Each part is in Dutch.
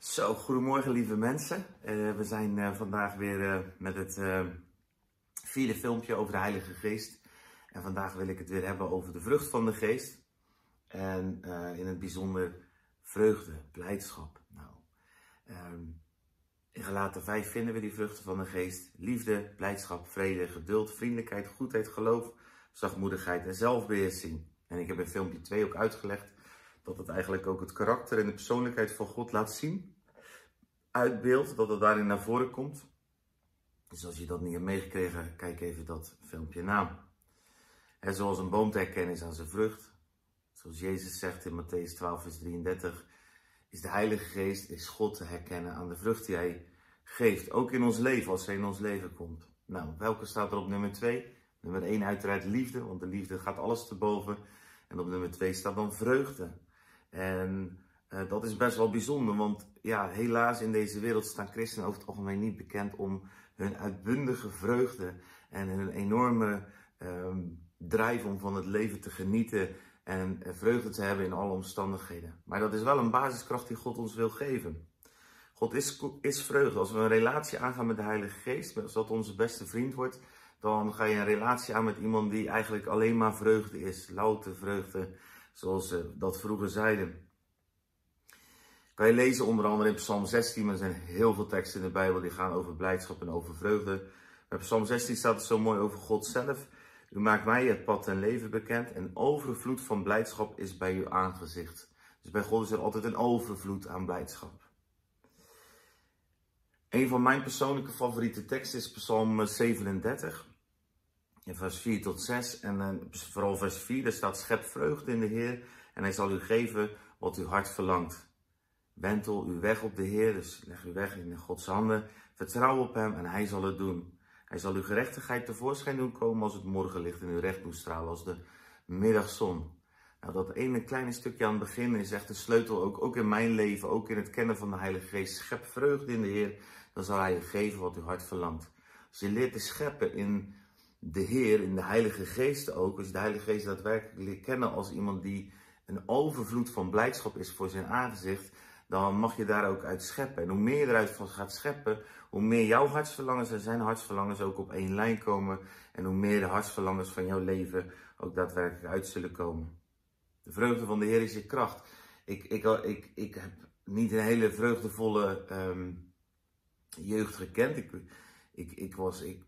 Zo, goedemorgen lieve mensen. Uh, we zijn uh, vandaag weer uh, met het vierde filmpje over de Heilige Geest. En vandaag wil ik het weer hebben over de vrucht van de Geest. En in het bijzonder vreugde, blijdschap. Nou, um, in Galaten 5 vinden we die vruchten van de Geest. Liefde, blijdschap, vrede, geduld, vriendelijkheid, goedheid, geloof, zachtmoedigheid en zelfbeheersing. En ik heb in filmpje 2 ook uitgelegd dat het eigenlijk ook het karakter en de persoonlijkheid van God laat zien. Uitbeeld, dat het daarin naar voren komt. Dus als je dat niet hebt meegekregen, kijk even dat filmpje na. En zoals een boom te herkennen is aan zijn vrucht. Zoals Jezus zegt in Matthäus 12, vers 33, is de Heilige Geest, is God te herkennen aan de vrucht die Hij geeft. Ook in ons leven, als Hij in ons leven komt. Nou, welke staat er op nummer 2? Nummer 1 uiteraard liefde, want de liefde gaat alles te boven. En op nummer 2 staat dan vreugde. En uh, dat is best wel bijzonder, want ja, helaas in deze wereld staan christenen over het algemeen niet bekend om hun uitbundige vreugde en hun enorme um, drijf om van het leven te genieten en vreugde te hebben in alle omstandigheden. Maar dat is wel een basiskracht die God ons wil geven. God is, is vreugde. Als we een relatie aangaan met de Heilige Geest, als dat onze beste vriend wordt, dan ga je een relatie aan met iemand die eigenlijk alleen maar vreugde is. Louter vreugde, zoals ze dat vroeger zeiden. Kan je lezen onder andere in Psalm 16, maar er zijn heel veel teksten in de Bijbel die gaan over blijdschap en over vreugde. Bij Psalm 16 staat het zo mooi over God zelf. U maakt mij het pad en leven bekend en overvloed van blijdschap is bij uw aangezicht. Dus bij God is er altijd een overvloed aan blijdschap. Een van mijn persoonlijke favoriete teksten is Psalm 37 in vers 4 tot 6. En uh, vooral vers 4, daar staat: Schep vreugde in de Heer en hij zal u geven wat uw hart verlangt. Wentel uw weg op de Heer, dus leg uw weg in Gods handen. Vertrouw op hem en hij zal het doen. Hij zal uw gerechtigheid tevoorschijn doen komen als het morgenlicht en uw recht doen stralen als de middagzon. Nou, dat ene kleine stukje aan het begin is echt een sleutel, ook, ook in mijn leven, ook in het kennen van de Heilige Geest. Schep vreugde in de Heer, dan zal Hij je geven wat uw hart verlangt. Als je leert te scheppen in de Heer, in de Heilige Geest ook, als je de Heilige Geest daadwerkelijk leert kennen als iemand die een overvloed van blijdschap is voor zijn aangezicht, dan mag je daar ook uit scheppen. En hoe meer je eruit van gaat scheppen, hoe meer jouw hartsverlangens en zijn hartsverlangens ook op één lijn komen. En hoe meer de hartsverlangens van jouw leven ook daadwerkelijk uit zullen komen. De vreugde van de Heer is je kracht. Ik, ik, ik, ik heb niet een hele vreugdevolle um, jeugd gekend. Ik, ik, ik, was, ik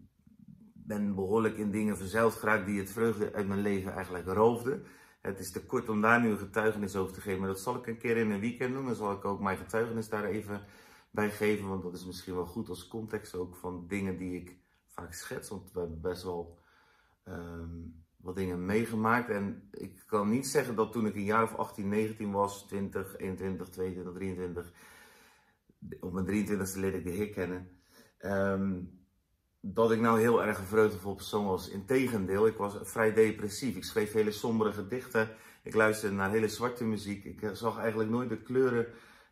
ben behoorlijk in dingen verzeild geraakt die het vreugde uit mijn leven eigenlijk roofden. Het is te kort om daar nu een getuigenis over te geven, maar dat zal ik een keer in een weekend doen. Dan zal ik ook mijn getuigenis daar even bij geven, want dat is misschien wel goed als context ook van dingen die ik vaak schets. Want we hebben best wel um, wat dingen meegemaakt. En ik kan niet zeggen dat toen ik een jaar of 18, 19 was, 20, 21, 22, 23, op mijn 23e leerde ik de Heer kennen. Um, dat ik nou heel erg een vreugdevol persoon was. Integendeel, ik was vrij depressief. Ik schreef hele sombere gedichten. Ik luisterde naar hele zwarte muziek. Ik zag eigenlijk nooit de kleuren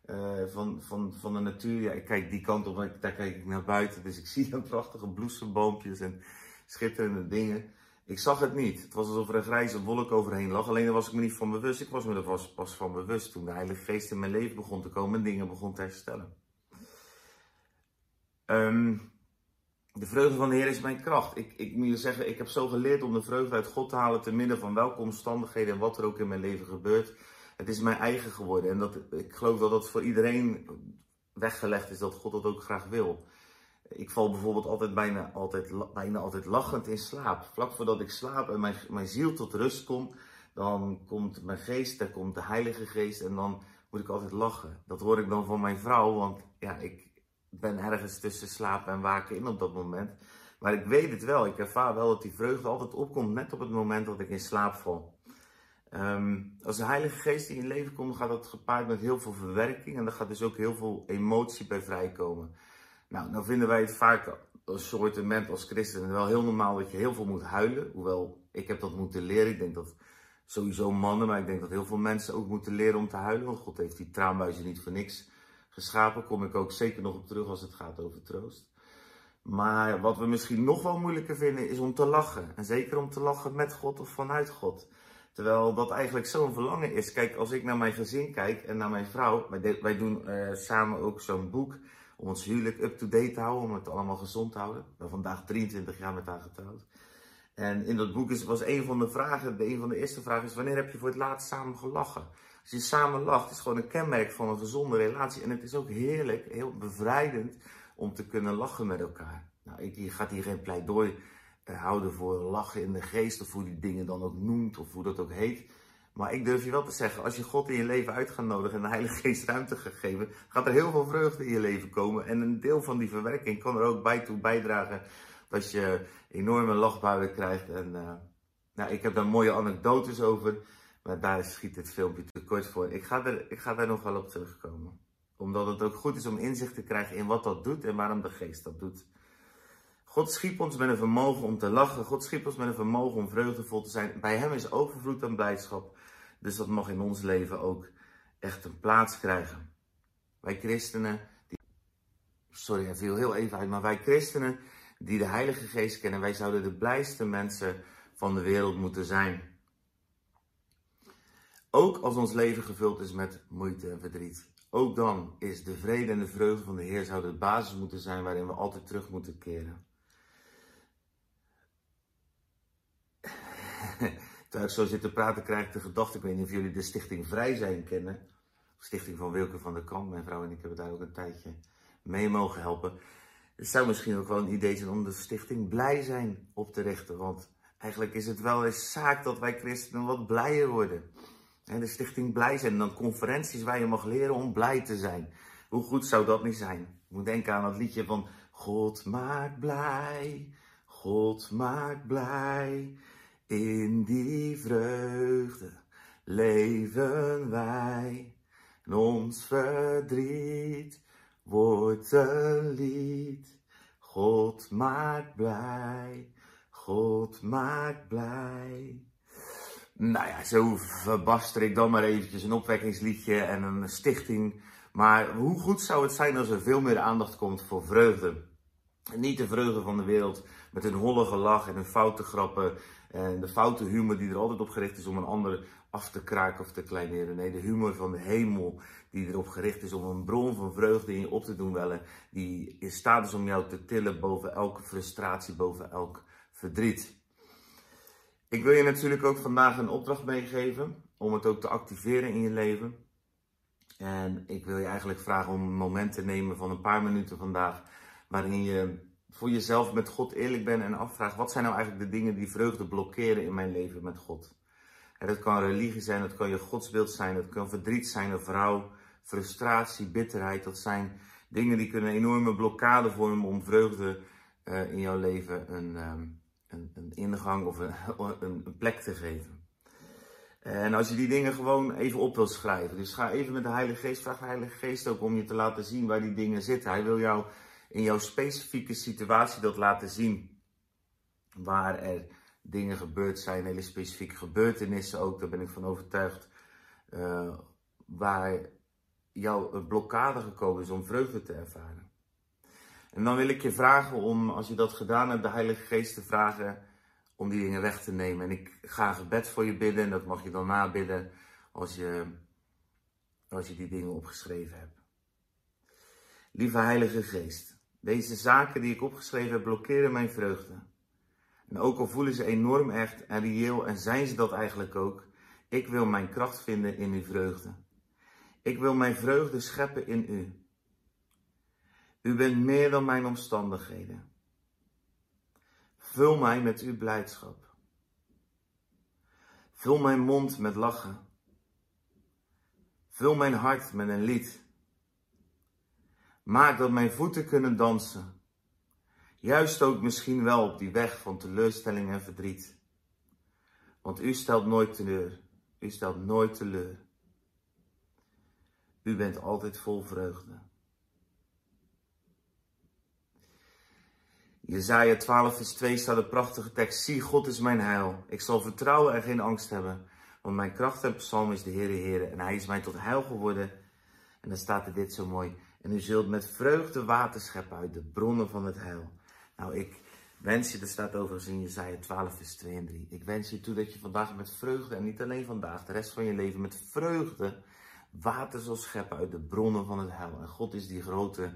uh, van, van, van de natuur. Ja, ik kijk die kant op, daar kijk ik naar buiten. Dus ik zie prachtige bloesemboompjes en schitterende dingen. Ik zag het niet. Het was alsof er een grijze wolk overheen lag. Alleen daar was ik me niet van bewust. Ik was me er pas van bewust toen de Heilige Geest in mijn leven begon te komen en dingen begon te herstellen. Um, de vreugde van de Heer is mijn kracht. Ik, ik moet je zeggen, ik heb zo geleerd om de vreugde uit God te halen te midden van welke omstandigheden en wat er ook in mijn leven gebeurt. Het is mijn eigen geworden en dat, ik geloof dat dat voor iedereen weggelegd is, dat God dat ook graag wil. Ik val bijvoorbeeld altijd bijna altijd, bijna altijd lachend in slaap. Vlak voordat ik slaap en mijn, mijn ziel tot rust komt, dan komt mijn geest, daar komt de Heilige Geest en dan moet ik altijd lachen. Dat hoor ik dan van mijn vrouw, want ja, ik, ben ergens tussen slapen en waken in op dat moment. Maar ik weet het wel. Ik ervaar wel dat die vreugde altijd opkomt net op het moment dat ik in slaap val. Um, als de Heilige Geest in je leven komt, gaat dat gepaard met heel veel verwerking. En er gaat dus ook heel veel emotie bij vrijkomen. Nou, nou vinden wij het vaak als soortement als christenen wel heel normaal dat je heel veel moet huilen. Hoewel, ik heb dat moeten leren. Ik denk dat sowieso mannen, maar ik denk dat heel veel mensen ook moeten leren om te huilen. Want God heeft die traanbuizen niet voor niks geschapen. Kom ik ook zeker nog op terug als het gaat over troost. Maar wat we misschien nog wel moeilijker vinden is om te lachen. En zeker om te lachen met God of vanuit God. Terwijl dat eigenlijk zo'n verlangen is. Kijk, als ik naar mijn gezin kijk en naar mijn vrouw, wij, doen uh, samen ook zo'n boek om ons huwelijk up-to-date te houden, om het allemaal gezond te houden. Ik ben vandaag 23 jaar met haar getrouwd. En in dat boek is, was een van de vragen, een van de eerste vragen is, wanneer heb je voor het laatst samen gelachen? Als je samen lacht, is gewoon een kenmerk van een gezonde relatie. En het is ook heerlijk, heel bevrijdend om te kunnen lachen met elkaar. Nou, ik ga hier geen pleidooi eh, houden voor lachen in de geest, of hoe die dingen dan ook noemt, of hoe dat ook heet. Maar ik durf je wel te zeggen, als je God in je leven uit gaat nodigen en de Heilige Geest ruimte gaat geven, gaat er heel veel vreugde in je leven komen. En een deel van die verwerking kan er ook bij toe bijdragen dat je enorme lachbuien krijgt. En uh, nou, ik heb daar mooie anekdotes over, maar daar schiet dit filmpje te kort voor. Ik ga, er, ik ga daar nog wel op terugkomen. Omdat het ook goed is om inzicht te krijgen in wat dat doet en waarom de geest dat doet. God schiep ons met een vermogen om te lachen. God schiep ons met een vermogen om vreugdevol te zijn. Bij Hem is overvloed en blijdschap. Dus dat mag in ons leven ook echt een plaats krijgen. Wij christenen, die... sorry, hij viel heel even uit, maar wij christenen die de Heilige Geest kennen, wij zouden de blijste mensen van de wereld moeten zijn. Ook als ons leven gevuld is met moeite en verdriet. Ook dan is de vrede en de vreugde van de Heer zouden de basis moeten zijn waarin we altijd terug moeten keren. Terwijl ik zo zit te praten, krijg ik de gedachte, ik weet niet of jullie de Stichting Vrij Zijn kennen. Stichting van Wilke van der Kamp. Mijn vrouw en ik hebben daar ook een tijdje mee mogen helpen. Het zou misschien ook wel een idee zijn om de Stichting Blij Zijn op te richten. Want eigenlijk is het wel eens zaak dat wij christenen wat blijer worden. En de Stichting Blij Zijn, en dan conferenties waar je mag leren om blij te zijn. Hoe goed zou dat niet zijn? Ik moet denken aan het liedje van God maakt blij, God maakt blij. In die vreugde leven wij. En ons verdriet wordt een lied. God maakt blij. God maakt blij. Nou ja, zo verbaster ik dan maar eventjes een opwekkingsliedje en een stichting. Maar hoe goed zou het zijn als er veel meer aandacht komt voor vreugde? Niet de vreugde van de wereld met een holle lach en een foute grappen en de foute humor die er altijd op gericht is om een ander af te kraken of te kleineren. Nee, de humor van de hemel die erop gericht is om een bron van vreugde in je op te doen wellen. Die in staat is om jou te tillen boven elke frustratie, boven elk verdriet. Ik wil je natuurlijk ook vandaag een opdracht meegeven om het ook te activeren in je leven. En ik wil je eigenlijk vragen om een moment te nemen van een paar minuten vandaag waarin je voor jezelf met God eerlijk bent en afvraagt: wat zijn nou eigenlijk de dingen die vreugde blokkeren in mijn leven met God? En dat kan religie zijn, dat kan je godsbeeld zijn, dat kan verdriet zijn, een vrouw, frustratie, bitterheid. Dat zijn dingen die kunnen een enorme blokkade vormen om vreugde uh, in jouw leven een, um, een, ingang of een, een, plek te geven. En als je die dingen gewoon even op wilt schrijven, dus ga even met de Heilige Geest, vraag de Heilige Geest ook om je te laten zien waar die dingen zitten. Hij wil jou in jouw specifieke situatie dat laten zien. Waar er dingen gebeurd zijn, hele specifieke gebeurtenissen ook, daar ben ik van overtuigd. Uh, waar jouw blokkade gekomen is om vreugde te ervaren. En dan wil ik je vragen om, als je dat gedaan hebt, de Heilige Geest te vragen om die dingen weg te nemen. En ik ga een gebed voor je bidden en dat mag je dan nabidden als je, als je die dingen opgeschreven hebt. Lieve Heilige Geest, deze zaken die ik opgeschreven heb blokkeren mijn vreugde. En ook al voelen ze enorm echt en reëel en zijn ze dat eigenlijk ook, ik wil mijn kracht vinden in uw vreugde. Ik wil mijn vreugde scheppen in u. U bent meer dan mijn omstandigheden. Vul mij met uw blijdschap. Vul mijn mond met lachen. Vul mijn hart met een lied. Maak dat mijn voeten kunnen dansen. Juist ook misschien wel op die weg van teleurstelling en verdriet. Want u stelt nooit teleur. U stelt nooit teleur. U bent altijd vol vreugde. Jezaja 12 vers 2 staat een prachtige tekst. Zie, God is mijn heil. Ik zal vertrouwen en geen angst hebben. Want mijn kracht en psalm is de Heere Heere. En hij is mij tot heil geworden. En dan staat er dit zo mooi. En u zult met vreugde water scheppen uit de bronnen van het heil. Nou, ik wens je, er staat overigens in Jezaja 12 vers 2 en 3. Ik wens je toe dat je vandaag met vreugde, en niet alleen vandaag, de rest van je leven met vreugde, water zal scheppen uit de bronnen van het hel. En God is die grote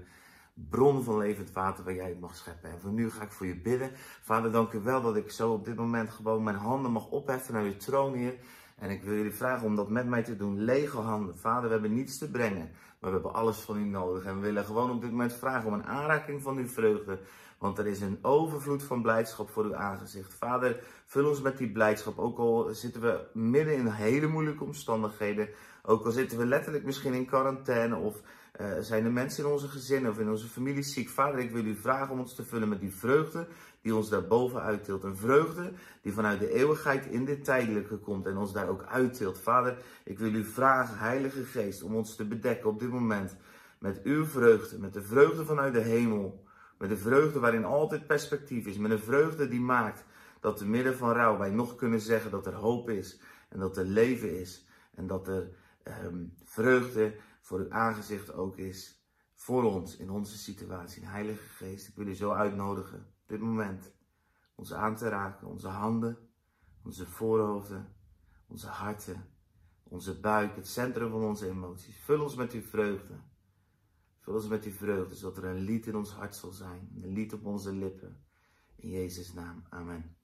bron van levend water waar jij het mag scheppen. En voor nu ga ik voor je bidden. Vader, dank u wel dat ik zo op dit moment gewoon mijn handen mag opheffen naar uw troon, Heer. En ik wil jullie vragen om dat met mij te doen. Lege handen. Vader, we hebben niets te brengen, maar we hebben alles van u nodig. En we willen gewoon op dit moment vragen om een aanraking van uw vreugde. Want er is een overvloed van blijdschap voor uw aangezicht. Vader, vul ons met die blijdschap. Ook al zitten we midden in hele moeilijke omstandigheden. Ook al zitten we letterlijk misschien in quarantaine of uh, zijn er mensen in onze gezinnen of in onze familie ziek. Vader, ik wil u vragen om ons te vullen met die vreugde die ons daarboven uittilt. Een vreugde die vanuit de eeuwigheid in dit tijdelijke komt en ons daar ook uittilt. Vader, ik wil u vragen, Heilige Geest, om ons te bedekken op dit moment met uw vreugde, met de vreugde vanuit de hemel. Met de vreugde waarin altijd perspectief is. Met een vreugde die maakt dat te midden van rouw wij nog kunnen zeggen dat er hoop is. En dat er leven is. En dat er um, vreugde voor uw aangezicht ook is. Voor ons, in onze situatie. Heilige Geest, ik wil u zo uitnodigen. Op dit moment. Ons aan te raken. Onze handen. Onze voorhoofden. Onze harten. Onze buik. Het centrum van onze emoties. Vul ons met uw vreugde. Vul ons met uw vreugde, zodat er een lied in ons hart zal zijn. Een lied op onze lippen. In Jezus' naam. Amen.